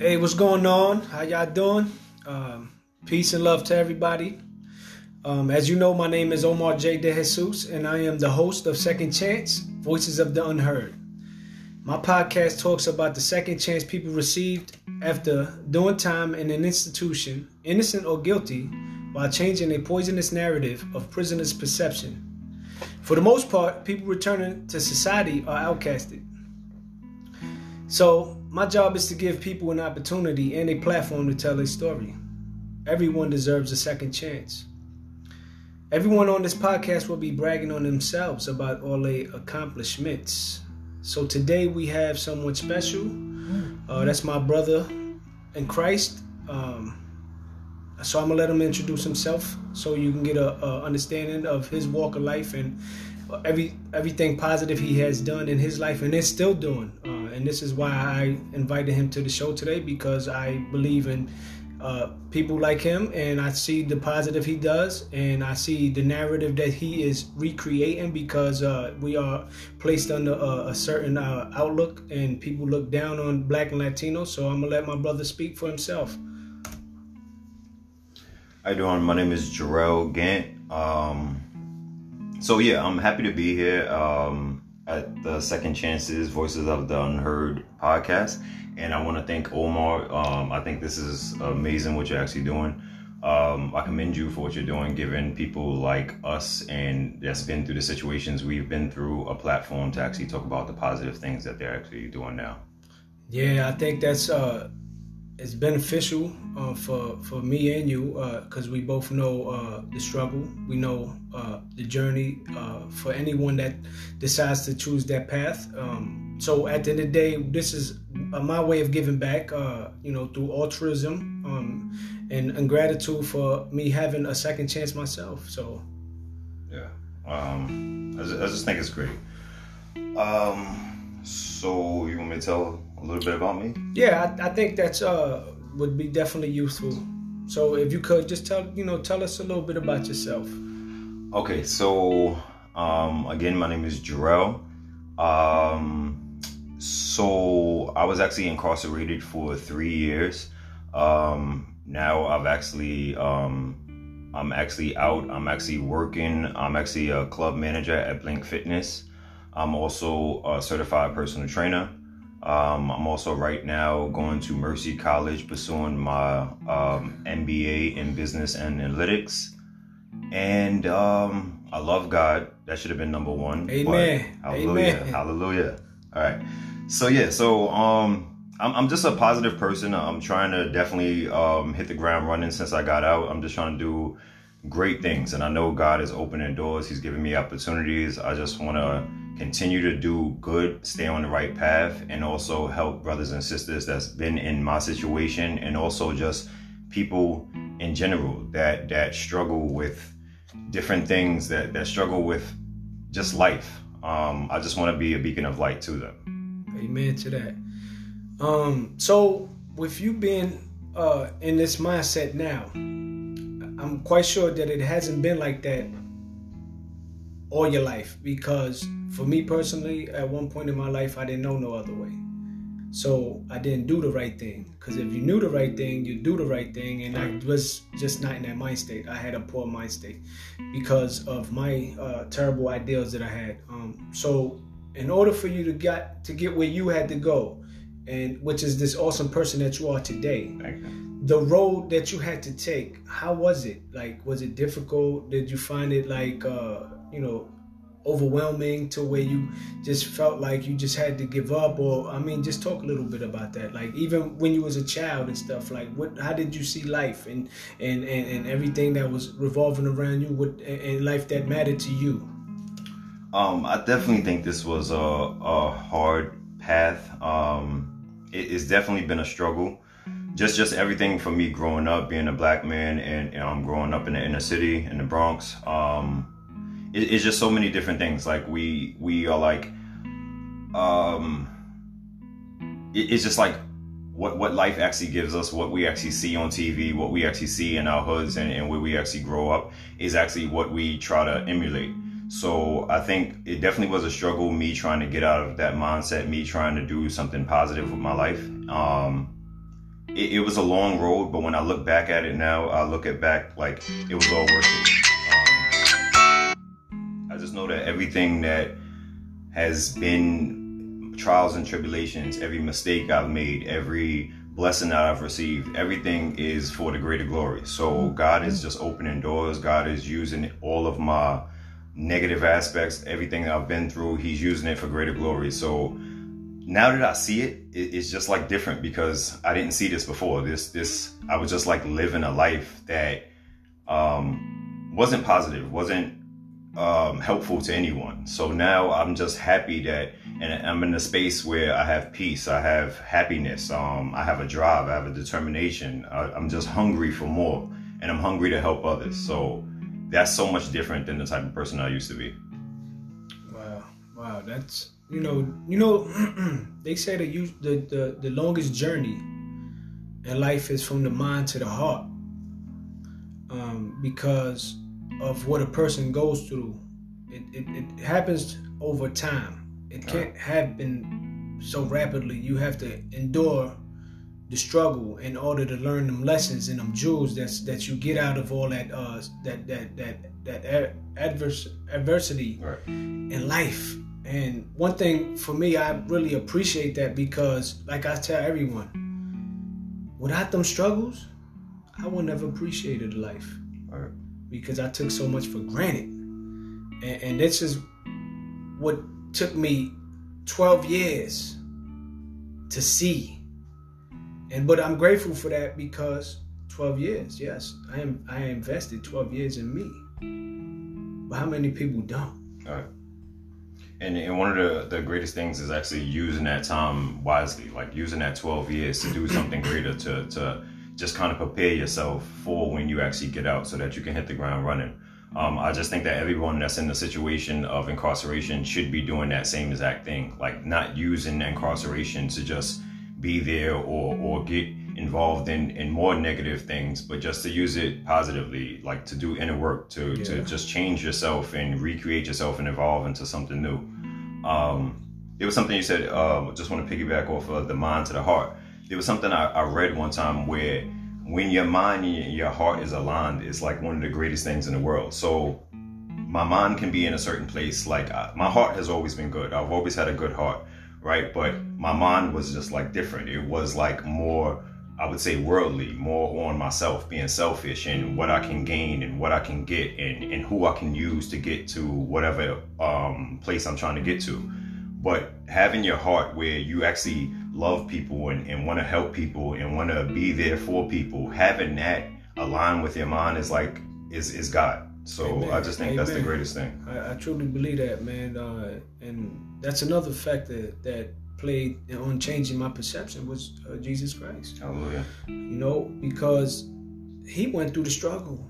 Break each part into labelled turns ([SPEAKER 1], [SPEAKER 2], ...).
[SPEAKER 1] Hey, what's going on? How y'all doing? Um, peace and love to everybody. Um, as you know, my name is Omar J. De Jesus, and I am the host of Second Chance Voices of the Unheard. My podcast talks about the second chance people received after doing time in an institution, innocent or guilty, while changing a poisonous narrative of prisoners' perception. For the most part, people returning to society are outcasted. So, my job is to give people an opportunity and a platform to tell their story. Everyone deserves a second chance. Everyone on this podcast will be bragging on themselves about all their accomplishments. So today we have someone special. Uh, that's my brother in Christ. Um, so I'm gonna let him introduce himself, so you can get a, a understanding of his walk of life and every everything positive he has done in his life and is still doing. Uh, and this is why I invited him to the show today because I believe in uh, people like him, and I see the positive he does, and I see the narrative that he is recreating because uh, we are placed under a, a certain uh, outlook, and people look down on Black and Latino. So I'm gonna let my brother speak for himself.
[SPEAKER 2] How you doing? My name is Jerrel Gant. Um, so yeah, I'm happy to be here um, at the Second Chances Voices of the Unheard podcast and I want to thank Omar. Um, I think this is amazing what you're actually doing. Um, I commend you for what you're doing, giving people like us and that's been through the situations we've been through a platform to actually talk about the positive things that they're actually doing now.
[SPEAKER 1] Yeah, I think that's uh, it's beneficial uh, for for me and you because uh, we both know uh, the struggle. We know uh, the journey uh, for anyone that decides to choose that path. Um, so at the end of the day, this is uh, my way of giving back. you know, through altruism um, and, and gratitude for me having a second chance myself. So
[SPEAKER 2] yeah, um, I, just, I just think it's great. Um, so you want me to tell a little bit about me?
[SPEAKER 1] Yeah, I, I think that's uh would be definitely useful. So if you could just tell you know tell us a little bit about yourself.
[SPEAKER 2] Okay, so um, again, my name is Jerrel. Um, so I was actually incarcerated for three years. Um, now I've actually um, I'm actually out. I'm actually working. I'm actually a club manager at Blink Fitness. I'm also a certified personal trainer. Um, I'm also right now going to Mercy College pursuing my um, MBA in business and analytics. And um, I love God. That should have been number one.
[SPEAKER 1] Amen.
[SPEAKER 2] hallelujah.
[SPEAKER 1] Amen.
[SPEAKER 2] Hallelujah. All right. So yeah. So um, I'm, I'm just a positive person. I'm trying to definitely um, hit the ground running since I got out. I'm just trying to do great things, and I know God is opening doors. He's giving me opportunities. I just want to continue to do good, stay on the right path, and also help brothers and sisters that's been in my situation, and also just people in general that that struggle with different things that that struggle with just life. Um, I just want to be a beacon of light to them.
[SPEAKER 1] Amen to that. Um, so with you being uh, in this mindset now, I'm quite sure that it hasn't been like that all your life because for me personally, at one point in my life, I didn't know no other way. So I didn't do the right thing. Because if you knew the right thing, you do the right thing. And I was just not in that mind state. I had a poor mind state because of my uh, terrible ideals that I had. Um, so in order for you to get to get where you had to go, and which is this awesome person that you are today, the road that you had to take, how was it? Like, was it difficult? Did you find it like, uh, you know, overwhelming to where you just felt like you just had to give up or i mean just talk a little bit about that. Like even when you was a child and stuff like what how did you see life and and and, and everything that was revolving around you what and life that mattered to you?
[SPEAKER 2] Um i definitely think this was a, a hard path. Um it, it's definitely been a struggle. Just just everything for me growing up being a black man and, and i'm growing up in the inner city in the bronx. Um it, it's just so many different things. Like we we are like, um, it, it's just like what what life actually gives us, what we actually see on TV, what we actually see in our hoods, and, and where we actually grow up is actually what we try to emulate. So I think it definitely was a struggle. Me trying to get out of that mindset, me trying to do something positive with my life. Um, it, it, was a long road, but when I look back at it now, I look at back like it was all worth it. That everything that has been trials and tribulations, every mistake I've made, every blessing that I've received, everything is for the greater glory. So God is just opening doors. God is using all of my negative aspects, everything I've been through, He's using it for greater glory. So now that I see it, it's just like different because I didn't see this before. This this I was just like living a life that um, wasn't positive, wasn't um, helpful to anyone. So now I'm just happy that, and I'm in a space where I have peace, I have happiness, um, I have a drive, I have a determination. I, I'm just hungry for more, and I'm hungry to help others. So that's so much different than the type of person I used to be.
[SPEAKER 1] Wow, wow, that's you know, you know, they say that you the, the the longest journey in life is from the mind to the heart, um, because of what a person goes through. It, it, it happens over time. It can't happen so rapidly. You have to endure the struggle in order to learn them lessons and them jewels that's that you get out of all that uh that that that that adverse adversity right. in life and one thing for me i really appreciate that because like i tell everyone without them struggles i would never appreciated life. Because i took so much for granted and, and this is what took me 12 years to see and but I'm grateful for that because 12 years, yes, I am. I invested 12 years in me. But how many people don't?
[SPEAKER 2] All right. And, and one of the, the greatest things is actually using that time wisely, like using that 12 years to do something greater, to, to just kind of prepare yourself for when you actually get out so that you can hit the ground running. Um, I just think that everyone that's in the situation of incarceration should be doing that same exact thing, like not using incarceration to just be there or or get involved in in more negative things but just to use it positively like to do inner work to yeah. to just change yourself and recreate yourself and evolve into something new um it was something you said uh just want to piggyback off of the mind to the heart there was something I, I read one time where when your mind and your heart is aligned it's like one of the greatest things in the world so my mind can be in a certain place like I, my heart has always been good i've always had a good heart right? But my mind was just like different. It was like more, I would say, worldly, more on myself, being selfish and what I can gain and what I can get and, and who I can use to get to whatever um, place I'm trying to get to. But having your heart where you actually love people and, and want to help people and want to be there for people, having that align with your mind is like, is, is God. So Amen. I just think Amen. that's the greatest thing.
[SPEAKER 1] I, I truly believe that, man. Uh, and that's another factor that played on changing my perception was uh, Jesus Christ.
[SPEAKER 2] Hallelujah.
[SPEAKER 1] You know, because he went through the struggle.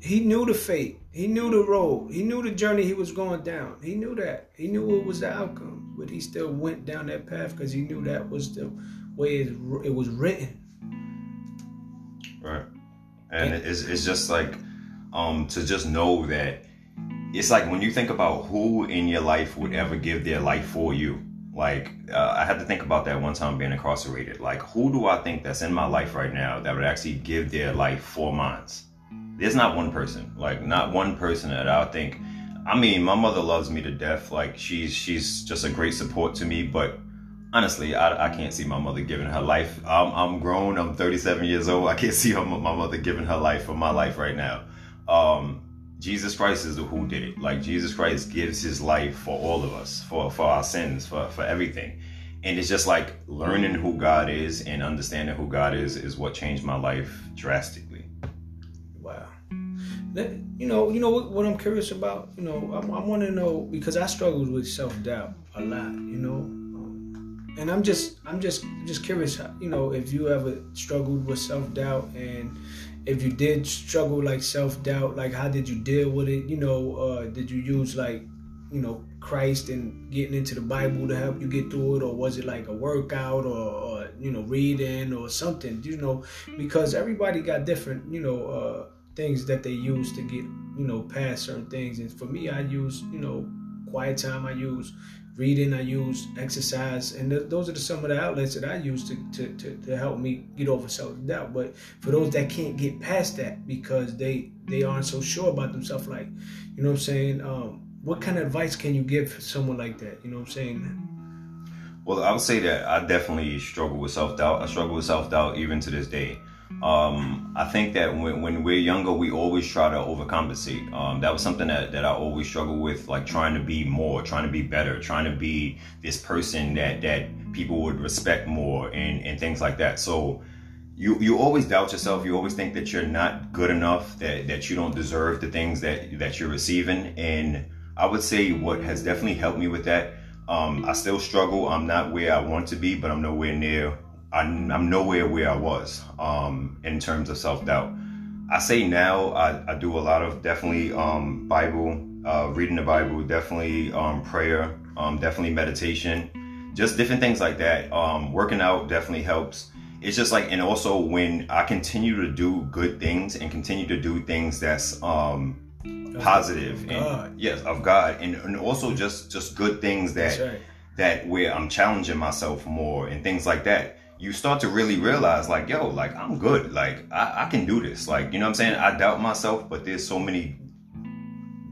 [SPEAKER 1] He knew the fate. He knew the road. He knew the journey he was going down. He knew that. He knew what was the outcome. But he still went down that path because he knew that was the way it, it was written.
[SPEAKER 2] Right. And, and it's, it's just like um, to just know that it's like when you think about who in your life would ever give their life for you. Like uh, I had to think about that one time being incarcerated. Like who do I think that's in my life right now that would actually give their life for mine? There's not one person. Like not one person that I think. I mean, my mother loves me to death. Like she's she's just a great support to me. But honestly, I, I can't see my mother giving her life. I'm, I'm grown. I'm 37 years old. I can't see my mother giving her life for my life right now. Um, Jesus Christ is the who did it. Like Jesus Christ gives his life for all of us, for, for our sins, for, for everything. And it's just like learning who God is and understanding who God is is what changed my life drastically.
[SPEAKER 1] That, you know, you know what, what I'm curious about. You know, I, I want to know because I struggled with self doubt a lot. You know, um, and I'm just, I'm just, just curious. You know, if you ever struggled with self doubt and if you did struggle like self doubt, like how did you deal with it? You know, uh, did you use like you know Christ and getting into the Bible to help you get through it, or was it like a workout or, or you know reading or something? You know, because everybody got different you know uh, things that they use to get you know past certain things, and for me, I use you know quiet time. I use reading. I use exercise, and th- those are the, some of the outlets that I use to, to, to, to help me get over self doubt. But for those that can't get past that because they they aren't so sure about themselves, like you know what I'm saying. Um, what kind of advice can you give someone like that? You know what I'm saying?
[SPEAKER 2] Well, I would say that I definitely struggle with self doubt. I struggle with self doubt even to this day. Um, I think that when, when we're younger, we always try to overcompensate. Um, that was something that, that I always struggle with, like trying to be more, trying to be better, trying to be this person that, that people would respect more and, and things like that. So you, you always doubt yourself. You always think that you're not good enough, that, that you don't deserve the things that, that you're receiving. And I would say what has definitely helped me with that um, I still struggle. I'm not where I want to be, but I'm nowhere near. I'm, I'm nowhere where I was um, in terms of self doubt. I say now I, I, do a lot of definitely um, Bible, uh, reading the Bible, definitely um, prayer, um, definitely meditation, just different things like that. Um, working out definitely helps. It's just like, and also when I continue to do good things and continue to do things that's um, positive and yes of God and, and also just just good things that right. that where I'm challenging myself more and things like that you start to really realize like yo like I'm good like I, I can do this like you know what I'm saying I doubt myself but there's so many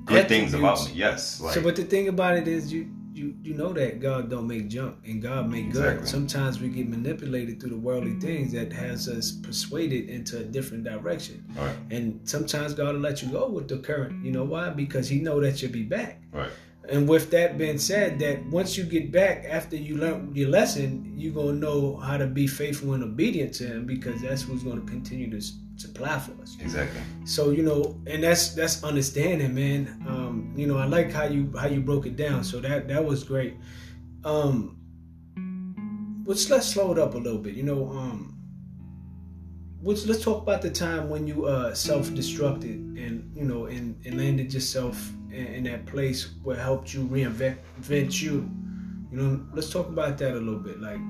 [SPEAKER 2] good things about me yes
[SPEAKER 1] like, so but the thing about it is you you you know that God don't make junk and God make exactly. good. Sometimes we get manipulated through the worldly things that has us persuaded into a different direction.
[SPEAKER 2] Right.
[SPEAKER 1] And sometimes God will let you go with the current. You know why? Because He know that you'll be back.
[SPEAKER 2] Right.
[SPEAKER 1] And with that being said, that once you get back after you learn your lesson, you're gonna know how to be faithful and obedient to Him because that's who's gonna continue to supply for us.
[SPEAKER 2] Exactly.
[SPEAKER 1] So you know, and that's that's understanding, man. Um, you know, I like how you how you broke it down. So that that was great. Um, let's let's slow it up a little bit. You know, um, let's let's talk about the time when you uh self-destructed and you know and, and landed yourself in, that place where helped you reinvent you. You know, let's talk about that a little bit. Like,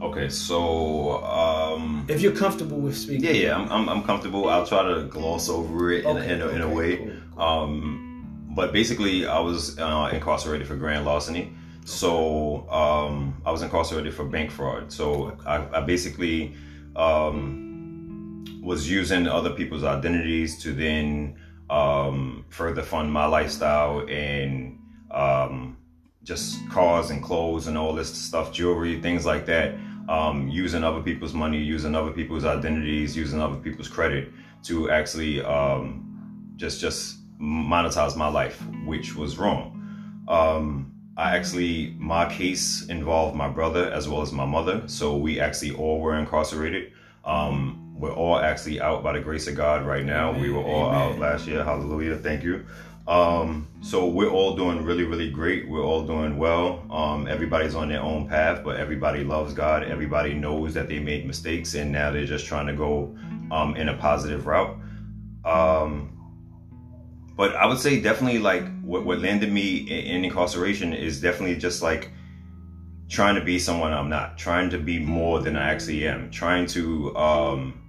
[SPEAKER 2] Okay, so um,
[SPEAKER 1] if you're comfortable with speaking,
[SPEAKER 2] yeah, yeah, I'm, I'm, I'm comfortable. I'll try to gloss over it okay, in, in, a, in a way. Cool, cool. Um, but basically, I was uh, incarcerated for grand larceny. So um, I was incarcerated for bank fraud. So okay. I, I, basically um, was using other people's identities to then um, further fund my lifestyle and um, just cars and clothes and all this stuff, jewelry, things like that um, using other people's money, using other people's identities, using other people's credit to actually um, just just monetize my life, which was wrong. Um, I actually my case involved my brother as well as my mother, so we actually all were incarcerated. Um, we're all actually out by the grace of God right now. Amen. We were all Amen. out last year. Hallelujah! Thank you. Um, so we're all doing really, really great. We're all doing well. Um, everybody's on their own path, but everybody loves God. Everybody knows that they made mistakes, and now they're just trying to go um, in a positive route. Um, but I would say definitely like what, what landed me in, in incarceration is definitely just like trying to be someone I'm not, trying to be more than I actually am, trying to um,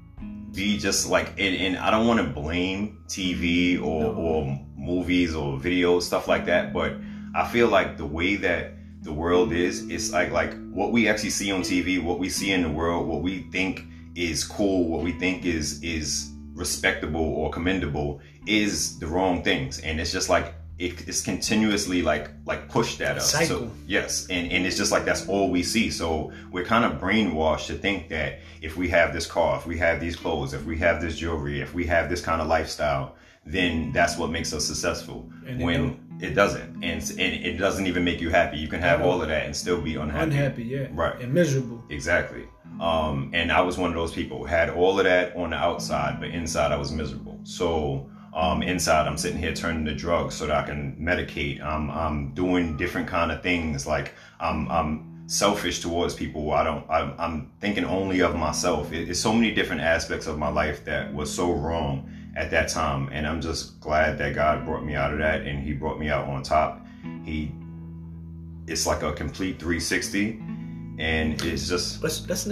[SPEAKER 2] be just like, and, and I don't want to blame TV or, no. or movies or videos, stuff like that. But I feel like the way that the world is, it's like like what we actually see on TV, what we see in the world, what we think is cool, what we think is is respectable or commendable is the wrong things. And it's just like it, it's continuously like like pushed at us.
[SPEAKER 1] Cycle.
[SPEAKER 2] So yes, and and it's just like that's all we see. So we're kind of brainwashed to think that if we have this car, if we have these clothes, if we have this jewelry, if we have this kind of lifestyle, then that's what makes us successful. And when it doesn't, and, and it doesn't even make you happy. You can have all of that and still be unhappy.
[SPEAKER 1] Unhappy, yeah.
[SPEAKER 2] Right.
[SPEAKER 1] And miserable.
[SPEAKER 2] Exactly. Um, and I was one of those people had all of that on the outside, but inside I was miserable. So um, inside I'm sitting here turning to drugs so that I can medicate. I'm, I'm doing different kind of things. Like I'm, I'm selfish towards people. I don't, I'm, I'm thinking only of myself. It, it's so many different aspects of my life that was so wrong at that time. And I'm just glad that God brought me out of that and He brought me out on top. He, it's like a complete 360, and it's just
[SPEAKER 1] let's let's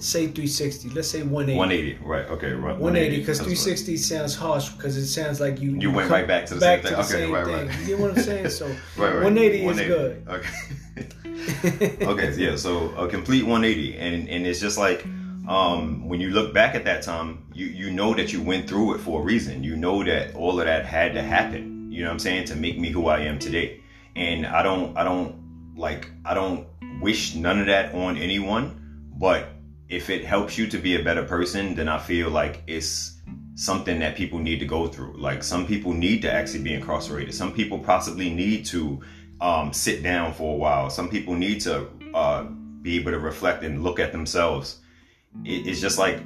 [SPEAKER 1] say 360. Let's say 180.
[SPEAKER 2] 180, right? Okay, right.
[SPEAKER 1] 180 because 360 sounds harsh because it sounds like you
[SPEAKER 2] you, went right back to the
[SPEAKER 1] back
[SPEAKER 2] same thing. okay,
[SPEAKER 1] same
[SPEAKER 2] right,
[SPEAKER 1] thing.
[SPEAKER 2] right.
[SPEAKER 1] You get what I'm saying? So
[SPEAKER 2] right, right.
[SPEAKER 1] 180,
[SPEAKER 2] 180
[SPEAKER 1] is good.
[SPEAKER 2] Okay. okay, yeah. So a complete 180, and and it's just like um, when you look back at that time, you you know that you went through it for a reason. You know that all of that had to happen. You know what I'm saying to make me who I am today. And I don't I don't like I don't wish none of that on anyone. But if it helps you to be a better person, then I feel like it's something that people need to go through. Like some people need to actually be incarcerated. Some people possibly need to um, sit down for a while. Some people need to uh, be able to reflect and look at themselves it, it's just like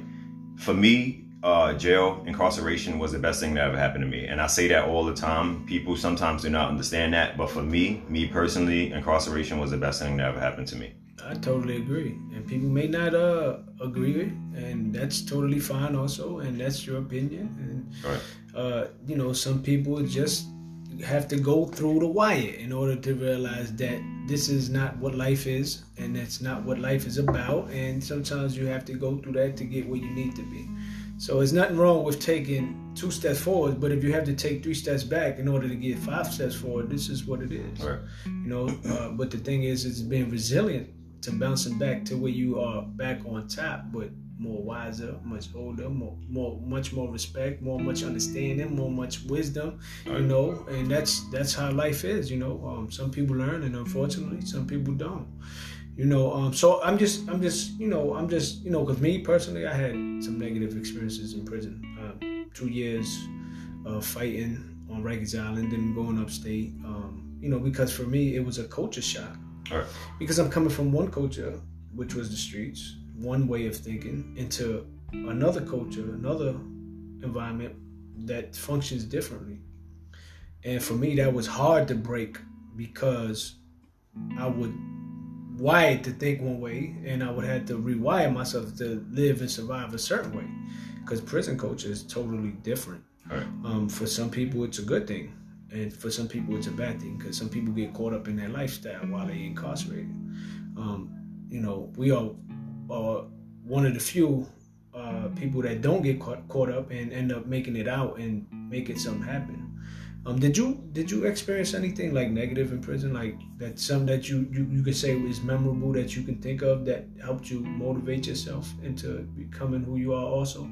[SPEAKER 2] for me uh, jail incarceration was the best thing that ever happened to me and i say that all the time people sometimes do not understand that but for me me personally incarceration was the best thing that ever happened to me
[SPEAKER 1] I totally agree, and people may not uh, agree, and that's totally fine also, and that's your opinion. And
[SPEAKER 2] right.
[SPEAKER 1] uh, you know, some people just have to go through the wire in order to realize that this is not what life is and that's not what life is about and sometimes you have to go through that to get where you need to be so there's nothing wrong with taking two steps forward but if you have to take three steps back in order to get five steps forward this is what it is
[SPEAKER 2] right.
[SPEAKER 1] you know uh, but the thing is it's being resilient to bouncing back to where you are back on top but more wiser, much older, more, more, much more respect, more, much understanding, more, much wisdom. You know, and that's that's how life is. You know, um, some people learn, and unfortunately, some people don't. You know, um, so I'm just, I'm just, you know, I'm just, you know, because me personally, I had some negative experiences in prison. Um, two years of fighting on Rikers Island and going upstate. Um, you know, because for me, it was a culture shock.
[SPEAKER 2] Right.
[SPEAKER 1] Because I'm coming from one culture, which was the streets, one way of thinking into another culture, another environment that functions differently. And for me, that was hard to break because I would wired to think one way, and I would have to rewire myself to live and survive a certain way. Because prison culture is totally different.
[SPEAKER 2] Right.
[SPEAKER 1] Um, for some people, it's a good thing, and for some people, it's a bad thing. Because some people get caught up in their lifestyle while they're incarcerated. Um, you know, we are uh, one of the few uh, people that don't get caught, caught up and end up making it out and making something happen. Um, did you did you experience anything like negative in prison, like that some that you, you you could say was memorable that you can think of that helped you motivate yourself into becoming who you are also?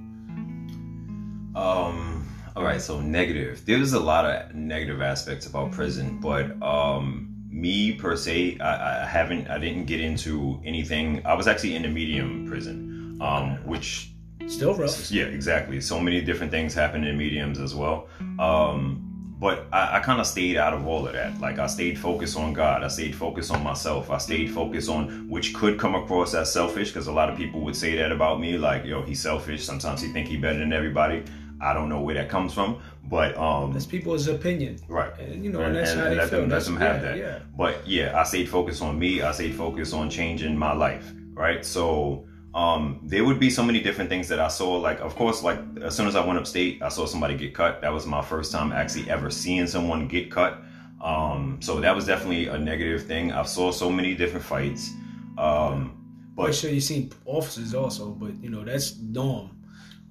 [SPEAKER 2] Um. All right. So negative. There's a lot of negative aspects about prison, but um, me per se, I, I haven't. I didn't get into anything. I was actually in the medium prison, um, which
[SPEAKER 1] Still rough.
[SPEAKER 2] yeah, exactly. So many different things happen in mediums as well. Um, but I, I kind of stayed out of all of that. Like I stayed focused on God. I stayed focused on myself. I stayed focused on which could come across as selfish because a lot of people would say that about me. Like, yo, he's selfish. Sometimes he think he better than everybody. I don't know where that comes from, but um,
[SPEAKER 1] That's people's opinion,
[SPEAKER 2] right.
[SPEAKER 1] and you know,
[SPEAKER 2] And-
[SPEAKER 1] and that's
[SPEAKER 2] and-
[SPEAKER 1] how they
[SPEAKER 2] let
[SPEAKER 1] feel.
[SPEAKER 2] them, let them have
[SPEAKER 1] yeah,
[SPEAKER 2] that.
[SPEAKER 1] Yeah.
[SPEAKER 2] But yeah, I stayed focused on me. I stayed focused on changing my life. Right. So um, there would be so many different things that I saw. Like, of course, like as soon as I went upstate, I saw somebody get cut. That was my first time actually ever seeing someone get cut. Um, so that was definitely a negative thing. I saw so many different fights. Um,
[SPEAKER 1] But
[SPEAKER 2] but
[SPEAKER 1] sure, you seen officers also, but you know that's norm.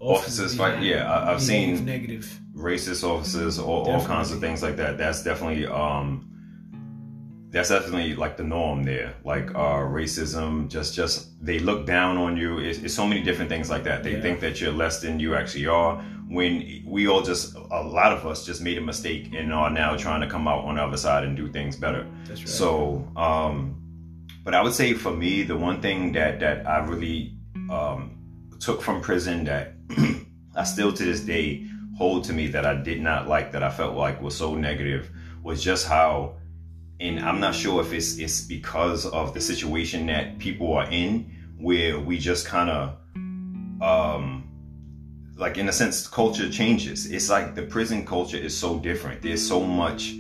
[SPEAKER 2] Officers fight-
[SPEAKER 1] behave-
[SPEAKER 2] yeah, I- I've seen-
[SPEAKER 1] negative.
[SPEAKER 2] racist officers, all, all kinds of things like that. That's definitely um, that's definitely like the norm there. Like uh, racism, just just they look down on you. It's, it's so many different things like that. They
[SPEAKER 1] Yeah.
[SPEAKER 2] think that you're less than you actually are. When we all just a lot of us just made a mistake and are now trying to come out on the other side and do things better.
[SPEAKER 1] That's right.
[SPEAKER 2] So, um, but I would say for me, the one thing that that I really um, took from prison that I still to this day hold to me that I did not like, that I felt like was so negative, was just how, and I'm not sure if it's it's because of the situation that people are in, where we just kind of, um, like in a sense, culture changes. It's like the prison culture is so different. There's so much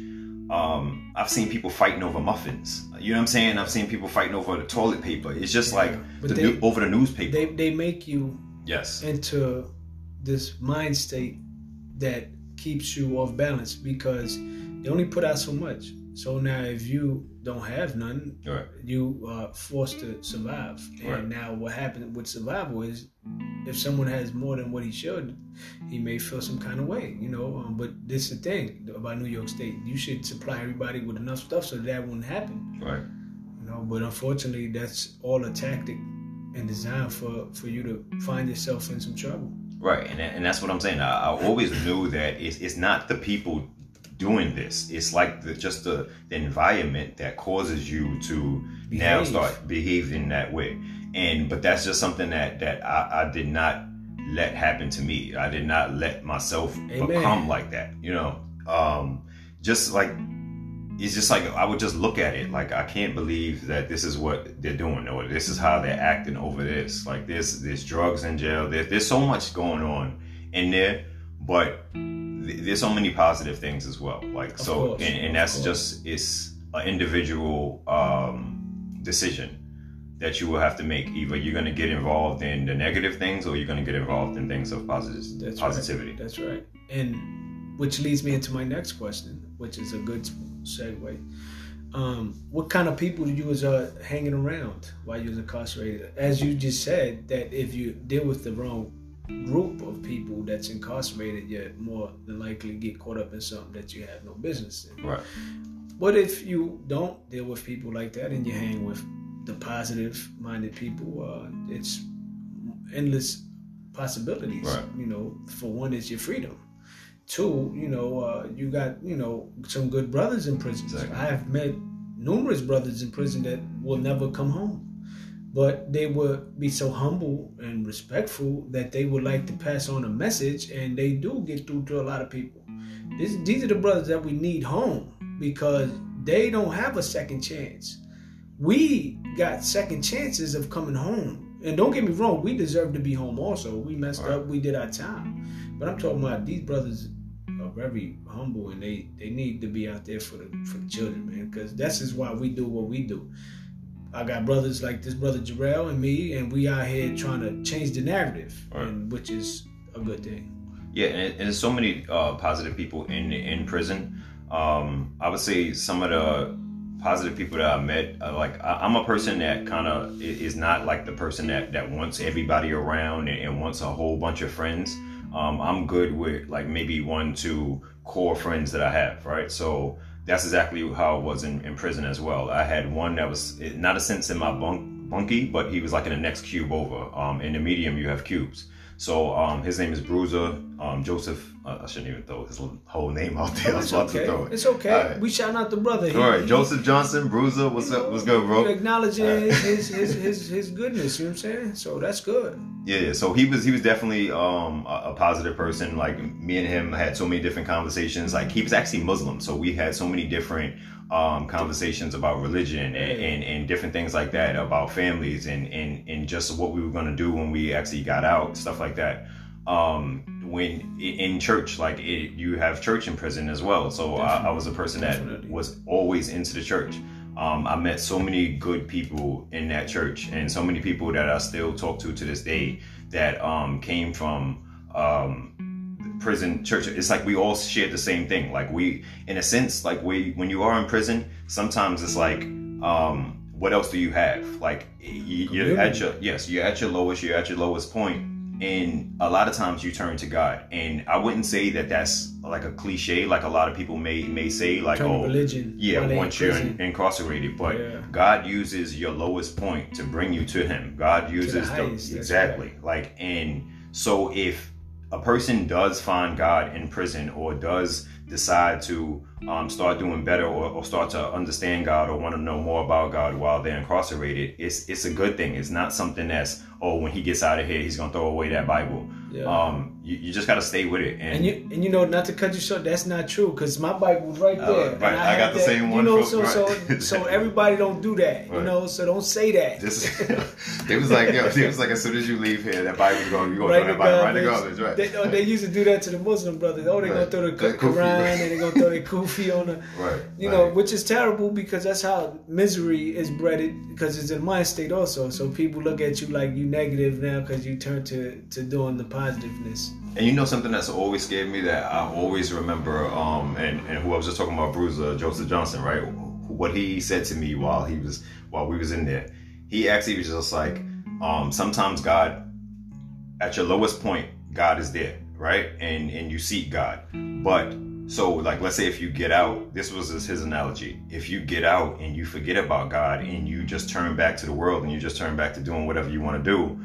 [SPEAKER 2] um, I've seen people fighting over muffins. You know what I'm saying? I've seen people fighting over the toilet paper. It's just like the
[SPEAKER 1] they-
[SPEAKER 2] over the newspaper.
[SPEAKER 1] they they make you
[SPEAKER 2] yes.
[SPEAKER 1] into this mind state that keeps you off balance because they only put out so much. So now, if you don't have none,
[SPEAKER 2] Right.
[SPEAKER 1] you are forced to survive. And
[SPEAKER 2] Right.
[SPEAKER 1] now, what happens with survival is, if someone has more than what he should, he may feel some kind of way, you know. Um, but this is the thing about New York State: you should supply everybody with enough stuff so that wouldn't happen,
[SPEAKER 2] Right.
[SPEAKER 1] you know. But unfortunately, that's all a tactic and designed for for you to find yourself in some trouble.
[SPEAKER 2] Right, and, and that's what I'm saying. I, I always knew that it's, it's not the people doing this. It's like the, just the, the environment that causes you to now start behaving that way. And but that's just something that that I, I did not let happen to me. I did not let myself
[SPEAKER 1] Amen.
[SPEAKER 2] become like that. You know, um, just like it's just like I would just look at it like I can't believe that this is what they're doing or this is how they're acting over this. Like there's there's drugs in jail. There, there's so much going on in there, but th- there's so many positive things as well. Like
[SPEAKER 1] Of
[SPEAKER 2] so,
[SPEAKER 1] course,
[SPEAKER 2] and, and that's
[SPEAKER 1] course.
[SPEAKER 2] just it's an individual um, decision that you will have to make. Either you're going to get involved in the negative things, or you're going to get involved in things of positive
[SPEAKER 1] That's
[SPEAKER 2] positivity.
[SPEAKER 1] Right. That's right. And which leads me into my next question, which is a good segue. Um, what kind of people do you was uh, hanging around while you was incarcerated? As you just said, that if you deal with the wrong group of people that's incarcerated, you're more than likely get caught up in something that you have no business in.
[SPEAKER 2] Right.
[SPEAKER 1] What if you don't deal with people like that and you hang with the positive minded people? Uh, it's endless possibilities.
[SPEAKER 2] Right.
[SPEAKER 1] You know, for one, it's your freedom. Two, you know, uh, you got you know some good brothers in prison.
[SPEAKER 2] Exactly.
[SPEAKER 1] I have met numerous brothers in prison that will never come home. But they would be so humble and respectful that they would like to pass on a message, and they do get through to a lot of people. This, these are the brothers that we need home because they don't have a second chance. We got second chances of coming home. And don't get me wrong, we deserve to be home also. We messed
[SPEAKER 2] Right.
[SPEAKER 1] up, we did our time. But I'm talking about these brothers very humble and they, they need to be out there for the for the children, man. Because that's just why we do what we do. I got brothers like this brother Jerrel and me, and we out here trying to change the narrative,
[SPEAKER 2] Right.
[SPEAKER 1] and which is a good thing.
[SPEAKER 2] Yeah, and, and there's so many uh, positive people in in prison. Um, I would say some of the positive people that I met, uh, like I, I'm a person that kind of is not like the person that that wants everybody around and, and wants a whole bunch of friends. Um, I'm good with like maybe one, two core friends that I have, right? So that's exactly how I was in, in prison as well. I had one that was eh, not a sense in my bunk bunkie, but he was like in the next cube over. Um, in the medium, you have cubes. So um, his name is Bruiser um, Joseph. Uh, I shouldn't even throw his whole name out there. I was
[SPEAKER 1] It's
[SPEAKER 2] about to
[SPEAKER 1] okay.
[SPEAKER 2] throw it.
[SPEAKER 1] It's okay.
[SPEAKER 2] Right.
[SPEAKER 1] We shout out the brother. He-
[SPEAKER 2] All right,
[SPEAKER 1] he-
[SPEAKER 2] Joseph Johnson, Bruiser. What's up?
[SPEAKER 1] know,
[SPEAKER 2] What's good, bro?
[SPEAKER 1] acknowledging
[SPEAKER 2] right.
[SPEAKER 1] his, his his his goodness. You know what I'm saying? So that's good.
[SPEAKER 2] Yeah, yeah. So he was he was definitely um, a, a positive person. Like me and him had so many different conversations. Like he was actually Muslim, so we had so many different um, conversations about religion and, and, and different things like that, about families and, and, and just what we were going to do when we actually got out, stuff like that. Um, when in church, like it, you have church in prison as well. So I, I was a person that
[SPEAKER 1] Definitely.
[SPEAKER 2] was always into the church. Um, I met so many good people in that church, and so many people that I still talk to to this day that um, came from um, prison church. It's like we all share the same thing. Like we, in a sense, like we when you are in prison, sometimes it's like, um, what else do you have? Like you, you're at your yes, you're at your lowest, you're at your lowest point, and a lot of times you turn to God. And I wouldn't say that that's like a cliche, like a lot of people may may say, like oh
[SPEAKER 1] religion.
[SPEAKER 2] yeah,
[SPEAKER 1] while they in
[SPEAKER 2] once you're in, incarcerated, but
[SPEAKER 1] Yeah.
[SPEAKER 2] God uses your lowest point to bring you to Him. God uses the,
[SPEAKER 1] highest, that's
[SPEAKER 2] exactly like, and so if a person does find God in prison or does decide to um, start doing better or, or start to understand God or want to know more about God while they're incarcerated, it's it's a good thing. It's not something that's oh when he gets out of here he's gonna throw away that Bible.
[SPEAKER 1] Yeah.
[SPEAKER 2] Um, you, you just gotta stay with it.
[SPEAKER 1] And you and you know not to cut you short, that's not true because my bike was right
[SPEAKER 2] Uh,
[SPEAKER 1] there.
[SPEAKER 2] right,
[SPEAKER 1] And
[SPEAKER 2] I got the
[SPEAKER 1] that,
[SPEAKER 2] same
[SPEAKER 1] You
[SPEAKER 2] one
[SPEAKER 1] know,
[SPEAKER 2] from-
[SPEAKER 1] so
[SPEAKER 2] right.
[SPEAKER 1] so so everybody don't do that. You know, so don't say that.
[SPEAKER 2] This it was like yo, it was like as soon as you leave here, that Bible's going, you gonna
[SPEAKER 1] Right
[SPEAKER 2] throw that Bible right the
[SPEAKER 1] garbage.
[SPEAKER 2] right?
[SPEAKER 1] They, oh, they used to do that to the Muslim brothers. Oh, they're gonna throw the
[SPEAKER 2] The
[SPEAKER 1] Quran
[SPEAKER 2] right.
[SPEAKER 1] and they're gonna throw the kufi on the,
[SPEAKER 2] right.
[SPEAKER 1] you
[SPEAKER 2] right.
[SPEAKER 1] know, which is terrible because that's how misery is bred because it's in mind state also. So people look at you like you negative now because you turn to to doing the positiveness.
[SPEAKER 2] And you know something that's always scared me that I always remember, um, and, and who I was just talking about, Bruiser Joseph Johnson, right? What he said to me while he was while we was in there, he actually was just like, um, sometimes God, at your lowest point, God is there, right? And and you seek God, but so like let's say if you get out, this was his analogy. If you get out and you forget about God and you just turn back to the world and you just turn back to doing whatever you want to do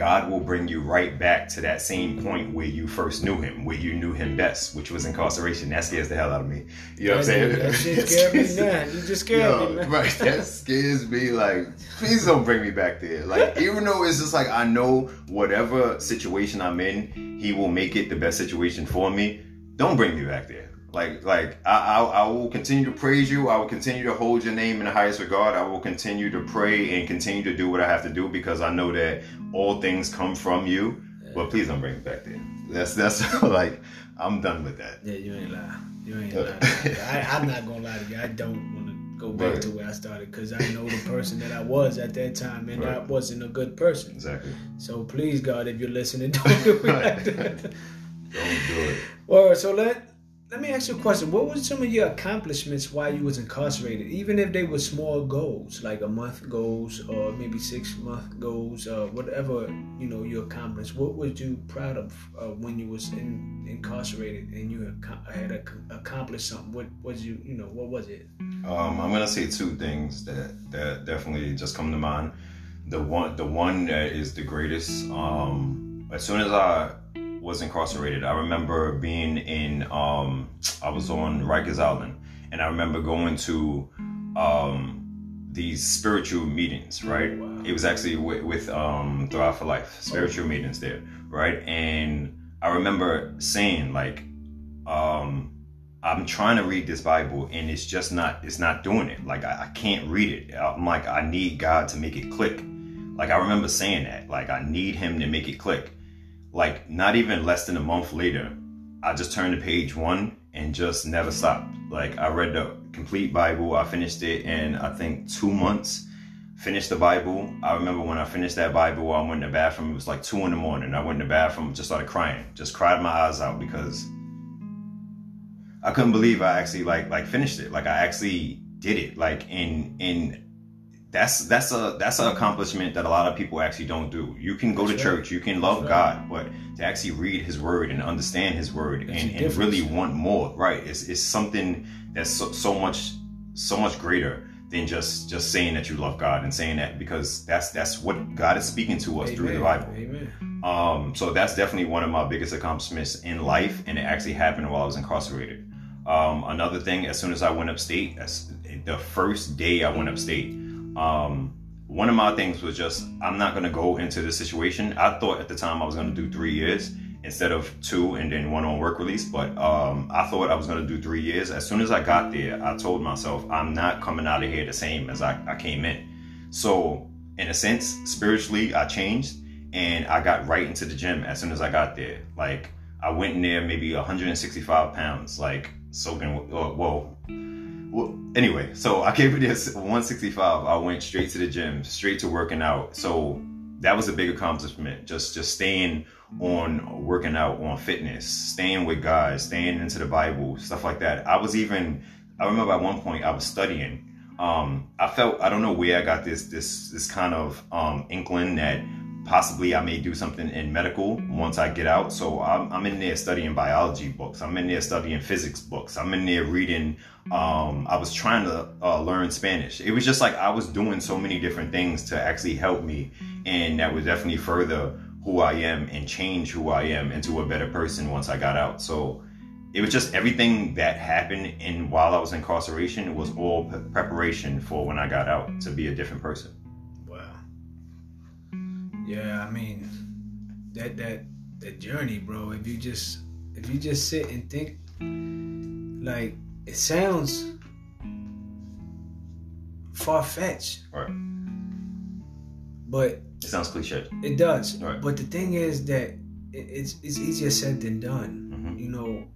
[SPEAKER 2] God will bring you right back to that same point where you first knew him, where you knew him best, which was incarceration. That scares the hell out of me. You know what I'm saying?
[SPEAKER 1] That shit scared me now. You just scared Yo, me, man.
[SPEAKER 2] Right. That scares me. Like, please don't bring me back there. Like, even though it's just like I know whatever situation I'm in, he will make it the best situation for me. Don't bring me back there. Like, like I, I, I, will continue to praise you. I will continue to hold your name in the highest regard. I will continue to pray and continue to do what I have to do because I know that all things come from you. Yeah. But please don't bring it back there. That's that's like I'm done with that.
[SPEAKER 1] Yeah, you ain't lie. You ain't uh, lie. I, am not gonna lie to you. I don't want to go back right. to where I started because I know the person that I was at that time, and right. I wasn't a good person.
[SPEAKER 2] Exactly.
[SPEAKER 1] So please, God, if you're listening, don't do it like that.
[SPEAKER 2] Don't do it.
[SPEAKER 1] Well, so let let me ask you a question. What were some of your accomplishments while you was incarcerated? Even if they were small goals, like a month goals or maybe six month goals, or whatever you know you accomplished. What was you proud of uh, when you was in, incarcerated and you had, had accomplished something? What was you you know what was it?
[SPEAKER 2] Um, I'm gonna say two things that that definitely just come to mind. The one the one that is the greatest. Um, as soon as I was incarcerated, I remember being in, um, I was on Rikers Island, and I remember going to um, these spiritual meetings, right? Wow. It was actually with, with um, Thrive for Life, spiritual meetings there, right? And I remember saying, like, um, I'm trying to read this Bible and it's just not, it's not doing it. Like, I, I can't read it. I'm like, I need God to make it click. Like, I remember saying that, like, I need Him to make it click like not even less than a month later, I just turned to page one and just never stopped. Like I read the complete Bible. I finished it in I think two months. Finished the Bible. I remember when I finished that Bible, I went in the bathroom. It was like two in the morning. I went in the bathroom, just started crying, just cried my eyes out because I couldn't believe I actually like like finished it. Like I actually did it. Like in in that's that's a that's an accomplishment that a lot of people actually don't do. You can go that's to right. church, you can love. God, but to actually read His Word and understand His Word and, and really want more, right? It's it's something that's so, so much so much greater than just just saying that you love God and saying that because that's that's what God is speaking to us Amen. through the Bible.
[SPEAKER 1] Amen.
[SPEAKER 2] Um, so that's definitely one of my biggest accomplishments in life, and it actually happened while I was incarcerated. Um, another thing, as soon as I went upstate, as the first day I went upstate um, one of my things was just I'm not gonna go into the situation. I thought at the time I was gonna do three years instead of two and then one on work release, but um, I thought I was gonna do three years. As soon as I got there, I told myself I'm not coming out of here the same as I, I came in. So in a sense, spiritually, I changed and I got right into the gym as soon as I got there. Like I went in there maybe 165 pounds, like soaking. Whoa, well, anyway, so I came for this 165. I went straight to the gym, straight to working out. So that was a big accomplishment. Just just staying on working out, on fitness, staying with God, staying into the Bible, stuff like that. I was even I remember at one point I was studying. Um, I felt I don't know where I got this this this kind of um, inkling that possibly I may do something in medical once I get out. So I'm, I'm in there studying biology books. I'm in there studying physics books. I'm in there reading. Um, I was trying to uh, learn Spanish. It was just like I was doing so many different things to actually help me, and that would definitely further who I am and change who I am into a better person once I got out. So it was just everything that happened in while I was incarceration was all preparation for when I got out to be a different person.
[SPEAKER 1] Yeah, I mean that that that journey, bro. If you just if you just sit and think, like it sounds far fetched,
[SPEAKER 2] right?
[SPEAKER 1] But
[SPEAKER 2] it sounds cliche.
[SPEAKER 1] It does. Right. But the thing is that it's it's easier said than done. Mm-hmm. You know,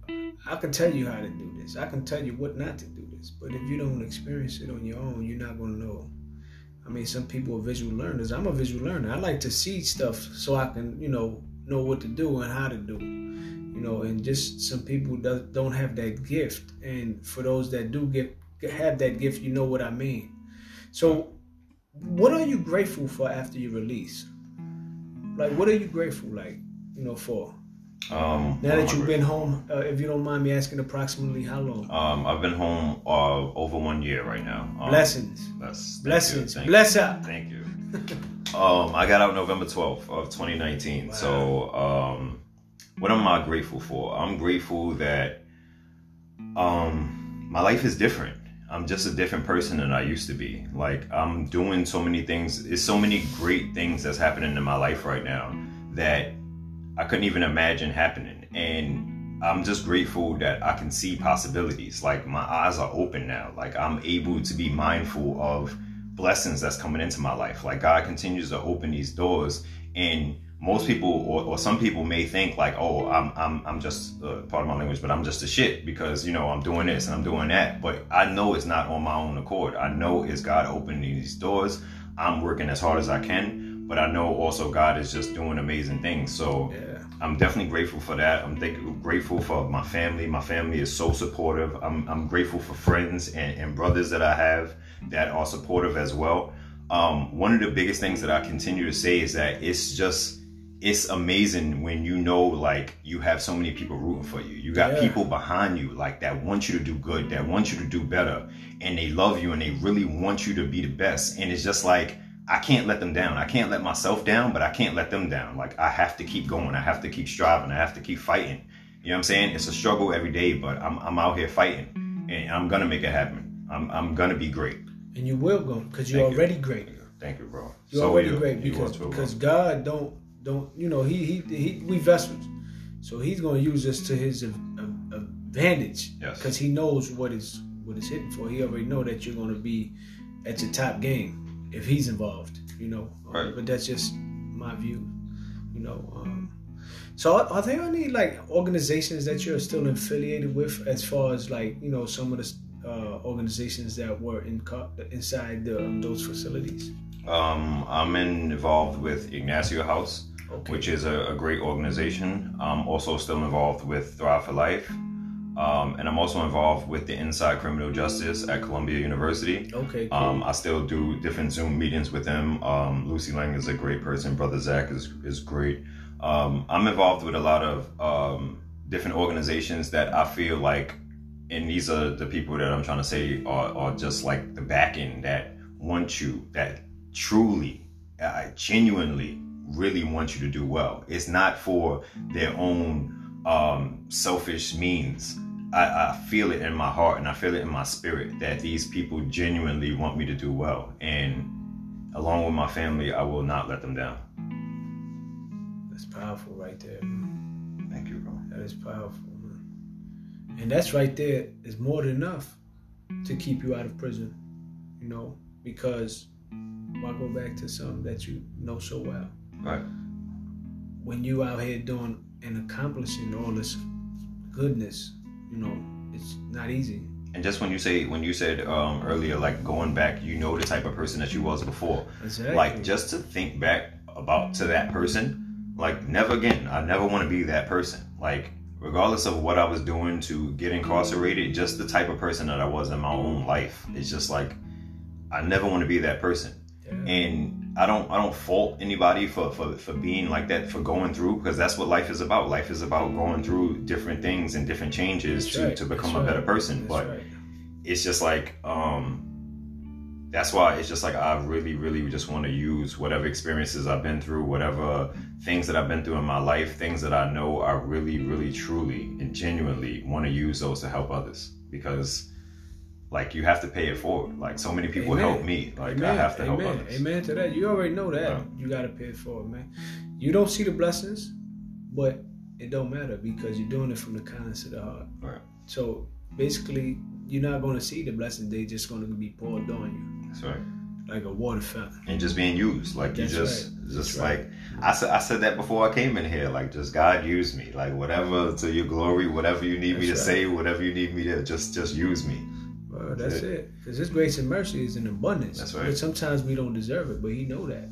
[SPEAKER 1] I can tell you how to do this. I can tell you what not to do this. But if you don't experience it on your own, you're not gonna know. I mean, some people are visual learners. I'm a visual learner. I like to see stuff so I can, you know, know what to do and how to do. You know, and just some people do, don't have that gift, and for those that do get have that gift, you know what I mean. So, what are you grateful for after you release? Like, what are you grateful like, you know, for?
[SPEAKER 2] Um,
[SPEAKER 1] Now that you've been home, uh, if you don't mind me asking, approximately how long?
[SPEAKER 2] Um, I've been home uh, over one year right now. Um,
[SPEAKER 1] Blessings,
[SPEAKER 2] Bless,
[SPEAKER 1] blessings,
[SPEAKER 2] you, thank
[SPEAKER 1] bless up.
[SPEAKER 2] You, thank you. um, I got out November twelfth of twenty nineteen. So, um, what am I grateful for? I'm grateful that um, my life is different. I'm just a different person than I used to be. Like I'm doing so many things. It's so many great things that's happening in my life right now that I couldn't even imagine happening. And I'm just grateful that I can see possibilities. Like my eyes are open now. Like I'm able to be mindful of blessings that's coming into my life. Like God continues to open these doors and most people or, or some people may think like oh i'm i'm, I'm just uh, part of my language but i'm just a shit because you know i'm doing this and i'm doing that but i know it's not on my own accord i know it's god opening these doors i'm working as hard as i can but i know also god is just doing amazing things so
[SPEAKER 1] Yeah.
[SPEAKER 2] I'm definitely grateful for that. I'm think, grateful for my family. My family is so supportive. I'm, I'm grateful for friends and, and brothers that I have that are supportive as well. Um, one of the biggest things that I continue to say is that it's just it's amazing when you know like you have so many people rooting for you. You got
[SPEAKER 1] Yeah.
[SPEAKER 2] people behind you like that want you to do good, that want you to do better, and they love you and they really want you to be the best. And it's just like I can't let them down. I can't let myself down, but I can't let them down. Like I have to keep going. I have to keep striving. I have to keep fighting. You know what I'm saying? It's a struggle every day, but I'm I'm out here fighting, and I'm gonna make it happen. I'm I'm gonna be great.
[SPEAKER 1] And you will go because you're
[SPEAKER 2] Thank you.
[SPEAKER 1] already great.
[SPEAKER 2] Thank you, bro.
[SPEAKER 1] You're
[SPEAKER 2] So
[SPEAKER 1] already
[SPEAKER 2] you-
[SPEAKER 1] great because
[SPEAKER 2] too,
[SPEAKER 1] because God don't don't you know he he, he we vessels, so He's going to use us to His advantage
[SPEAKER 2] Yes.
[SPEAKER 1] because He knows what is what is hitting for. He already know that you're going to be at your top game if He's involved. You know,
[SPEAKER 2] Right.
[SPEAKER 1] but that's just my view. You know. Um, so are, are there any like organizations that you're still affiliated with, as far as like you know some of the uh, organizations that were in co- inside the, um, those facilities?
[SPEAKER 2] Um, I'm involved with Ignacio House,
[SPEAKER 1] Okay.
[SPEAKER 2] which is a, a great organization. I'm also still involved with Thrive for Life. Um, and I'm also involved with the Inside Criminal Justice at Columbia University.
[SPEAKER 1] Okay. Cool.
[SPEAKER 2] Um, I still do different Zoom meetings with them. Um, Lucy Lang is a great person. Brother Zach is, is great. Um, I'm involved with a lot of um, different organizations that I feel like, and these are the people that I'm trying to say are, are just like the backing that want you, that truly, uh, genuinely, really want you to do well. It's not for their own um, selfish means. I, I feel it in my heart and I feel it in my spirit that these people genuinely want me to do well. And along with my family, I will not let them down.
[SPEAKER 1] That's powerful right there. Man.
[SPEAKER 2] Thank you, bro.
[SPEAKER 1] That is powerful, man. And that's right there is more than enough to keep you out of prison, you know, because why go back to something that you know so well?
[SPEAKER 2] Right.
[SPEAKER 1] When you out here doing and accomplishing all this goodness, you know, it's not easy.
[SPEAKER 2] And just when you say when you said um, earlier, like going back, you know the type of person that you was before.
[SPEAKER 1] Exactly.
[SPEAKER 2] Like just to think back about to that person, like never again. I never want to be that person. Like regardless of what I was doing to get incarcerated, just the type of person that I was in my own life. It's just like I never want to be that person.
[SPEAKER 1] yeah.
[SPEAKER 2] and I don't I don't fault anybody for, for for being like that for going through because that's what life is about. Life is about going through different things and different changes
[SPEAKER 1] That's
[SPEAKER 2] to,
[SPEAKER 1] right.
[SPEAKER 2] to become
[SPEAKER 1] That's
[SPEAKER 2] a better
[SPEAKER 1] right.
[SPEAKER 2] person.
[SPEAKER 1] That's
[SPEAKER 2] but
[SPEAKER 1] right.
[SPEAKER 2] it's just like um that's why it's just like I really really just want to use whatever experiences I've been through, whatever things that I've been through in my life, things that I know I really really truly and genuinely want to use those to help others because like you have to pay it forward. Like so many people
[SPEAKER 1] Amen.
[SPEAKER 2] help me. Like I have to help
[SPEAKER 1] Amen.
[SPEAKER 2] others.
[SPEAKER 1] Amen to that. You already know that.
[SPEAKER 2] Yeah.
[SPEAKER 1] You gotta pay it forward, man. You don't see the blessings, but it don't matter because you're doing it from the kindness of the heart.
[SPEAKER 2] Right.
[SPEAKER 1] So basically, you're not gonna see the blessings. They just gonna be poured on you.
[SPEAKER 2] That's right.
[SPEAKER 1] like a water fountain.
[SPEAKER 2] and just being used. Like you just,
[SPEAKER 1] right.
[SPEAKER 2] just
[SPEAKER 1] That's right.
[SPEAKER 2] like I said, I said that before I came in here. Like just God use me. Like whatever to your glory, whatever you need me to
[SPEAKER 1] That's
[SPEAKER 2] say, whatever you need me to just, just use me.
[SPEAKER 1] Well, that's
[SPEAKER 2] That's
[SPEAKER 1] it. Because His grace and mercy is in abundance.
[SPEAKER 2] That's right.
[SPEAKER 1] But sometimes we don't deserve it, but He know that.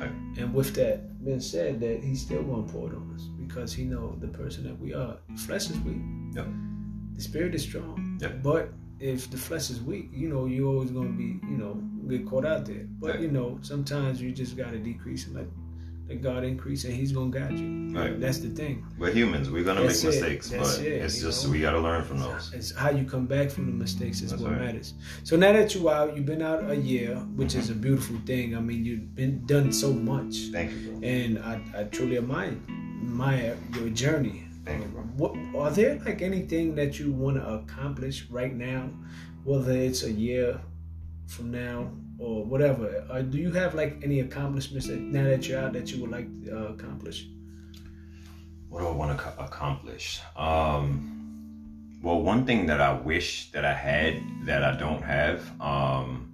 [SPEAKER 2] Right.
[SPEAKER 1] And with that being said, that He's still going to pour it on us because He know the person that we are. The flesh is weak.
[SPEAKER 2] Yep.
[SPEAKER 1] The spirit is strong.
[SPEAKER 2] Yep.
[SPEAKER 1] But if the flesh is weak, you know, you're always going to be, you know, get caught out there. But
[SPEAKER 2] Right.
[SPEAKER 1] you know, sometimes you just got to decrease and let, let God increase, and He's to guide you.
[SPEAKER 2] Right.
[SPEAKER 1] That's the thing.
[SPEAKER 2] We're humans. We're gonna
[SPEAKER 1] That's
[SPEAKER 2] make
[SPEAKER 1] it.
[SPEAKER 2] mistakes,
[SPEAKER 1] That's
[SPEAKER 2] but
[SPEAKER 1] it,
[SPEAKER 2] it's just
[SPEAKER 1] know?
[SPEAKER 2] we gotta learn from those.
[SPEAKER 1] It's how you come back from the mm-hmm. mistakes is
[SPEAKER 2] That's
[SPEAKER 1] what
[SPEAKER 2] right.
[SPEAKER 1] matters. So now that you're out, you've been out a year, which is a beautiful thing. I mean, you've been done so much,
[SPEAKER 2] Thank you, bro.
[SPEAKER 1] and I, I truly admire admire your journey.
[SPEAKER 2] Thank you, bro.
[SPEAKER 1] Um, what are there like anything that you want to accomplish right now, whether it's a year from now or whatever? Uh, do you have like any accomplishments that now that you're out that you would like to uh, accomplish?
[SPEAKER 2] What do I want to accomplish? Um, well, one thing that I wish that I had that I don't have, um,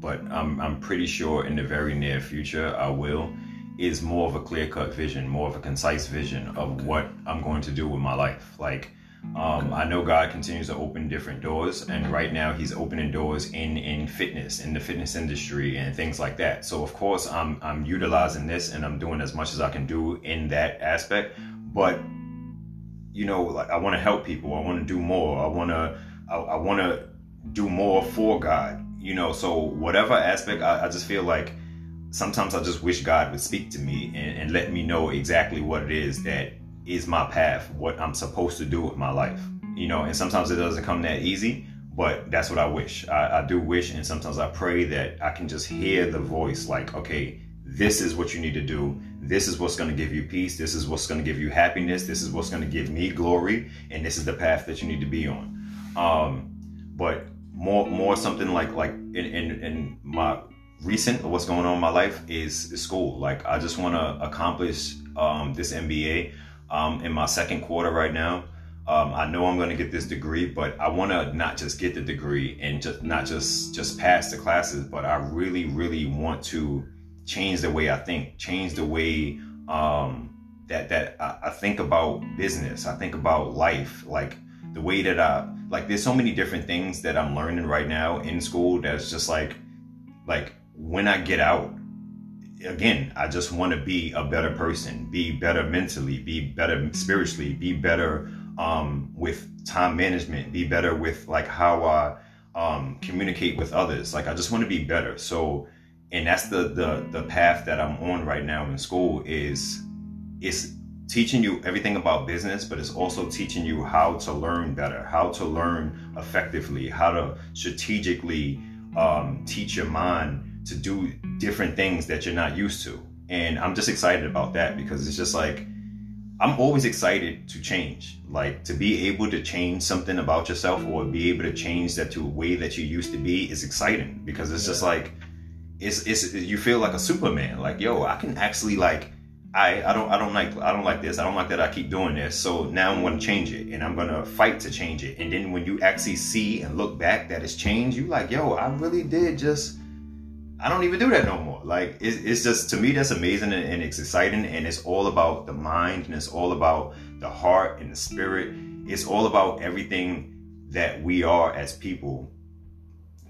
[SPEAKER 2] but I'm I'm pretty sure in the very near future I will, is more of a clear cut vision, more of a concise vision of
[SPEAKER 1] Okay.
[SPEAKER 2] what I'm going to do with my life. Like, um, I know God continues to open different doors, and right now He's opening doors in in fitness, in the fitness industry, and things like that. So of course I'm I'm utilizing this, and I'm doing as much as I can do in that aspect. But you know, like I want to help people. I want to do more. I want to I, I want to do more for God. You know, so whatever aspect, I, I just feel like sometimes I just wish God would speak to me and, and let me know exactly what it is that is my path, what I'm supposed to do with my life. You know, and sometimes it doesn't come that easy, but that's what I wish. I, I do wish, and sometimes I pray that I can just hear the voice like, okay, this is what you need to do. This is what's going to give you peace. This is what's going to give you happiness. This is what's going to give me glory. And this is the path that you need to be on. Um, but more, more something like, like in, in, in my recent what's going on in my life is, is school. Like I just want to accomplish, um, this MBA, um, in my second quarter right now. Um, I know I'm going to get this degree, but I want to not just get the degree and just not just just pass the classes, but I really, really want to change the way I think, change the way um, that that I, I think about business. I think about life, like the way that I like. There's so many different things that I'm learning right now in school. That's just like, like when I get out, again, I just want to be a better person, be better mentally, be better spiritually, be better um, with time management, be better with like how I um, communicate with others. Like I just want to be better. So, and that's the the the path that I'm on right now in school is it's teaching you everything about business, but it's also teaching you how to learn better, how to learn effectively, how to strategically um, teach your mind to do different things that you're not used to. And I'm just excited about that because it's just like I'm always excited to change. Like to be able to change something about yourself or be able to change that to a way that you used to be is exciting because it's just
[SPEAKER 1] Yeah.
[SPEAKER 2] like it's it's you feel like a superman. Like, yo, I can actually like I, I don't I don't like I don't like this. I don't like that I keep doing this. So now I'm gonna change it and I'm gonna fight to change it. And then when you actually see and look back that it's changed, you like, yo, I really did just I don't even do that no more. Like it's, it's just to me that's amazing and, and it's exciting and it's all about the mind and it's all about the heart and the spirit. It's all about everything that we are as people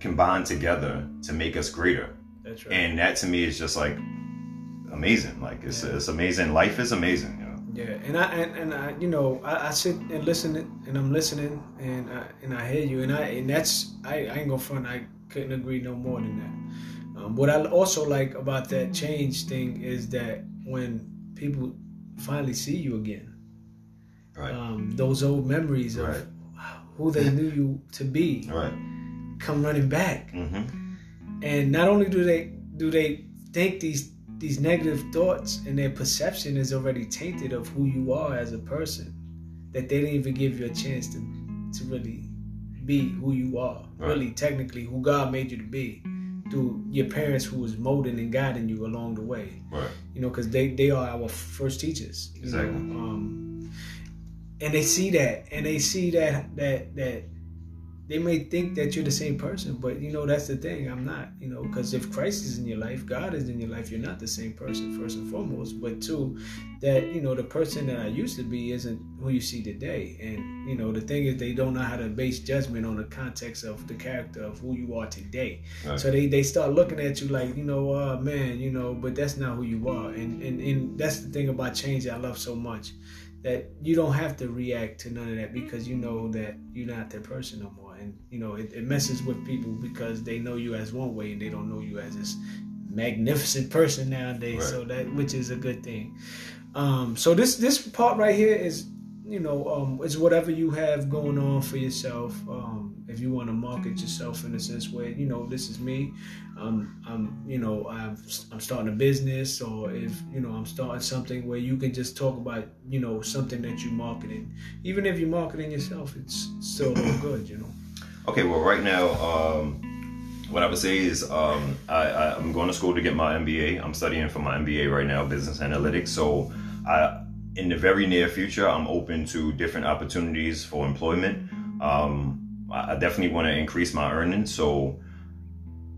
[SPEAKER 2] combined together to make us greater.
[SPEAKER 1] That's right.
[SPEAKER 2] And that to me is just like amazing. Like it's
[SPEAKER 1] Yeah.
[SPEAKER 2] it's amazing. Life is amazing. You know?
[SPEAKER 1] Yeah, and I and, and I, you know, I, I sit and listen, and I'm listening, and I and I hear you, and I and that's I, I ain't gonna front. I couldn't agree no more than that. Um, what I also like about that change thing is that when people finally see you again,
[SPEAKER 2] Right.
[SPEAKER 1] um, those old memories of
[SPEAKER 2] Right.
[SPEAKER 1] who they knew you to be
[SPEAKER 2] Right.
[SPEAKER 1] come running back,
[SPEAKER 2] hmm
[SPEAKER 1] and not only do they do they think these these negative thoughts and their perception is already tainted of who you are as a person that they didn't even give you a chance to to really be who you are
[SPEAKER 2] Right.
[SPEAKER 1] really technically who god made you to be through your parents who was molding and guiding you along the way
[SPEAKER 2] Right.
[SPEAKER 1] you know because they they are our first teachers know?
[SPEAKER 2] Exactly.
[SPEAKER 1] um and they see that and they see that that that they may think that you're the same person, but you know that's the thing. I'm not, you know, because if Christ is in your life, God is in your life, you're not the same person first and foremost. But two, that you know the person that I used to be isn't who you see today. And you know the thing is they don't know how to base judgment on the context of the character of who you are today. Right. So they they start looking at you like you know, uh, man, you know, but that's not who you are. And and and that's the thing about change that I love so much that you don't have to react to none of that because you know that you're not that person no more and you know it, it messes with people because they know you as one way and they don't know you as this magnificent person nowadays. Right. So that which is a good thing. Um, so this this part right here is you know um, is whatever you have going on for yourself. Um, if you want to market yourself in a sense where you know this is me, um, I'm you know I'm I'm starting a business or if you know I'm starting something where you can just talk about you know something that you're marketing. Even if you're marketing yourself, it's still good. You know.
[SPEAKER 2] Okay, well, right now, um, what I would say is um, I, am going to school to get my MBA. I'm studying for my MBA right now, business analytics. So, I, in the very near future, I'm open to different opportunities for employment. Um, I definitely want to increase my earnings. So,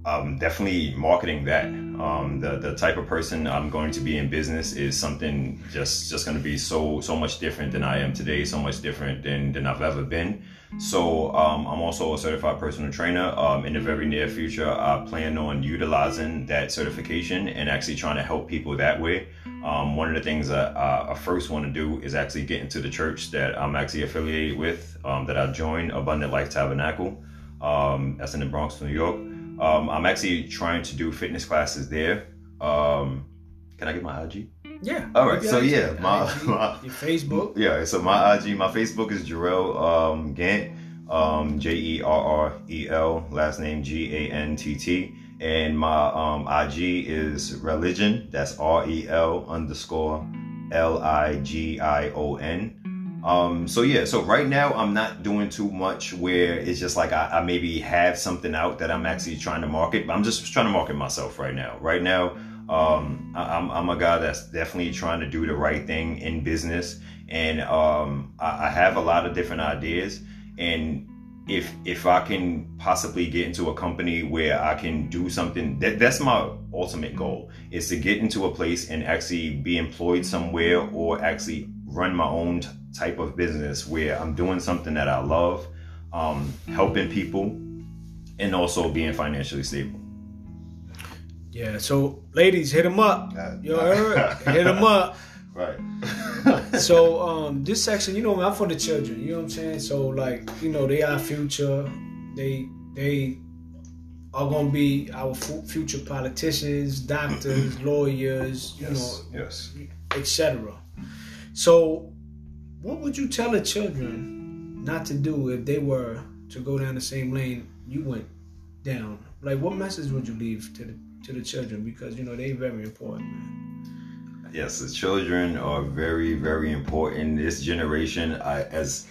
[SPEAKER 2] I'm definitely marketing that. Um, the the type of person I'm going to be in business is something just just going to be so so much different than I am today, so much different than than I've ever been. So um, I'm also a certified personal trainer. Um, in the very near future, I plan on utilizing that certification and actually trying to help people that way. Um, one of the things I, I first want to do is actually get into the church that I'm actually affiliated with, um, that I joined, Abundant Life Tabernacle. Um, that's in the Bronx, New York. Um, I'm actually trying to do fitness classes there. Can I get my IG?
[SPEAKER 1] Yeah.
[SPEAKER 2] All right. So yeah, my,
[SPEAKER 1] IG, my your Facebook.
[SPEAKER 2] Yeah. So my IG, my Facebook is Jerrel um, Gantt, um, J E R R E L, last name G A N T T, and my um, IG is religion. That's R E L underscore L I G I O N. Um, so yeah, so right now I'm not doing too much where it's just like I, I, maybe have something out that I'm actually trying to market. But I'm just trying to market myself right now. Right now, um, I, am I'm, I'm a guy that's definitely trying to do the right thing in business, and um, I, I have a lot of different ideas. And if if I can possibly get into a company where I can do something, that that's my ultimate goal is to get into a place and actually be employed somewhere or actually run my own type of business where I'm doing something that I love, um, helping people, and also being financially stable.
[SPEAKER 1] Yeah. So, ladies, hit them up. Uh, you heard? hit them up.
[SPEAKER 2] Right.
[SPEAKER 1] so, um, this section, you know, I'm for the children. You know what I'm saying? So, like, you know, they are future. They they are going to be our future politicians, doctors, lawyers, you
[SPEAKER 2] yes, know, yes,
[SPEAKER 1] etc. So what would you tell the children not to do if they were to go down the same lane you went down? Like, what message would you leave to the to the children? Because you know they very important, man.
[SPEAKER 2] Yes, the children are very very important. This generation, I, as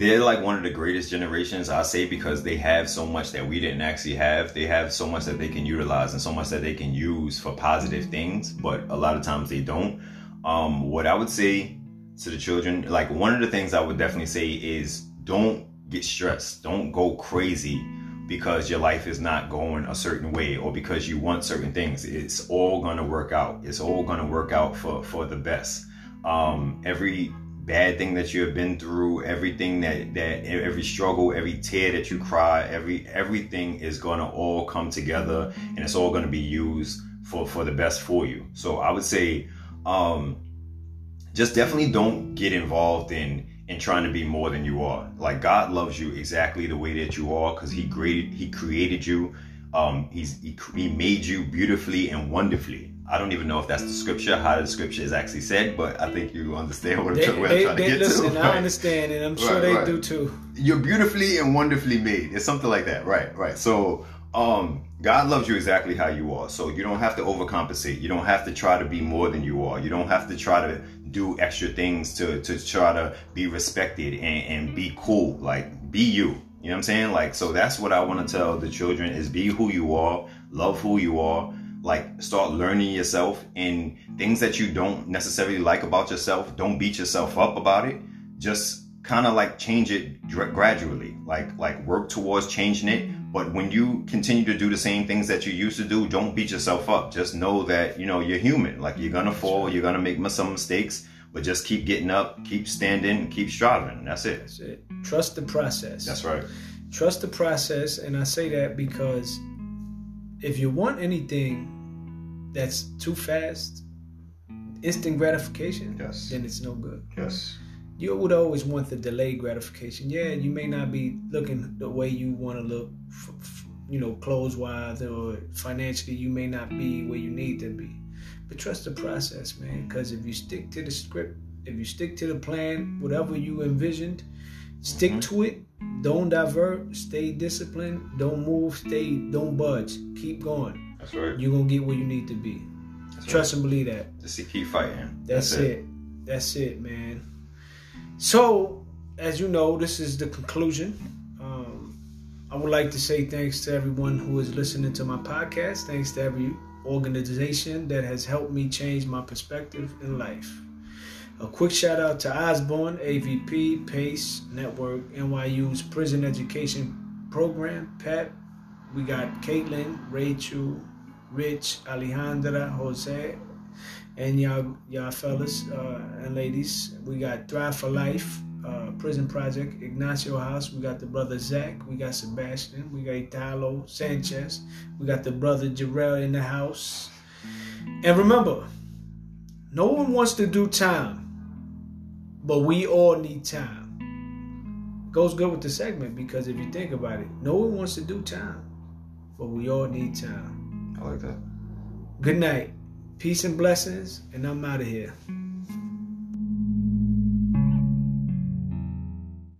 [SPEAKER 2] they're like one of the greatest generations I say because they have so much that we didn't actually have. They have so much that they can utilize and so much that they can use for positive things, but a lot of times they don't. Um, what I would say to the children, like one of the things I would definitely say is don't get stressed. Don't go crazy because your life is not going a certain way or because you want certain things. It's all gonna work out. It's all gonna work out for for the best. Um, every bad thing that you have been through, everything that that every struggle, every tear that you cry, every everything is gonna all come together and it's all gonna be used for for the best for you. So I would say um just definitely don't get involved in in trying to be more than you are. Like God loves you exactly the way that you are because He created He created you. Um, he's he, he made you beautifully and wonderfully. I don't even know if that's the scripture, how the scripture is actually said, but I think you understand what I'm, they, trying, they,
[SPEAKER 1] I'm trying to get listen, to. I understand, and I'm sure right, they right. do too.
[SPEAKER 2] You're beautifully and wonderfully made. It's something like that, right? Right. So um God loves you exactly how you are. So you don't have to overcompensate. You don't have to try to be more than you are. You don't have to try to do extra things to to try to be respected and, and be cool. Like be you. You know what I'm saying? Like so that's what I want to tell the children is be who you are, love who you are, like start learning yourself and things that you don't necessarily like about yourself, don't beat yourself up about it. Just kind of like change it gradually like like work towards changing it but when you continue to do the same things that you used to do don't beat yourself up. Just know that you know you're human. Like you're gonna fall you're gonna make some mistakes but just keep getting up keep standing and keep striving that's it.
[SPEAKER 1] That's it. Trust the process.
[SPEAKER 2] That's right.
[SPEAKER 1] Trust the process and i say that because if you want anything that's too fast instant gratification
[SPEAKER 2] yes.
[SPEAKER 1] then it's no good.
[SPEAKER 2] Yes
[SPEAKER 1] you would always want the delayed gratification. Yeah, you may not be looking the way you want to look, f- f- you know, clothes wise or financially, you may not be where you need to be. But trust the process, man, because if you stick to the script, if you stick to the plan, whatever you envisioned, stick mm-hmm. to it. Don't divert. Stay disciplined. Don't move. Stay. Don't budge. Keep going.
[SPEAKER 2] That's right.
[SPEAKER 1] You're gonna get where you need to be. That's Trust right. and believe that.
[SPEAKER 2] Just keep fighting.
[SPEAKER 1] That's, That's it. it. That's it, man. So, as you know, this is the conclusion. Um, I would like to say thanks to everyone who is listening to my podcast. Thanks to every organization that has helped me change my perspective in life. A quick shout out to Osborne, AVP, PACE Network, NYU's Prison Education Program, PEP. We got Caitlin, Rachel, Rich, Alejandra, Jose, and y'all, y'all fellas uh, and ladies, we got Thrive for Life, uh, Prison Project, Ignacio House. We got the brother Zach. We got Sebastian. We got Italo Sanchez. We got the brother Jerrel in the house. And remember, no one wants to do time, but we all need time. Goes good with the segment because if you think about it, no one wants to do time, but we all need time.
[SPEAKER 2] I like that.
[SPEAKER 1] Good night. Peace and blessings, and I'm out of here.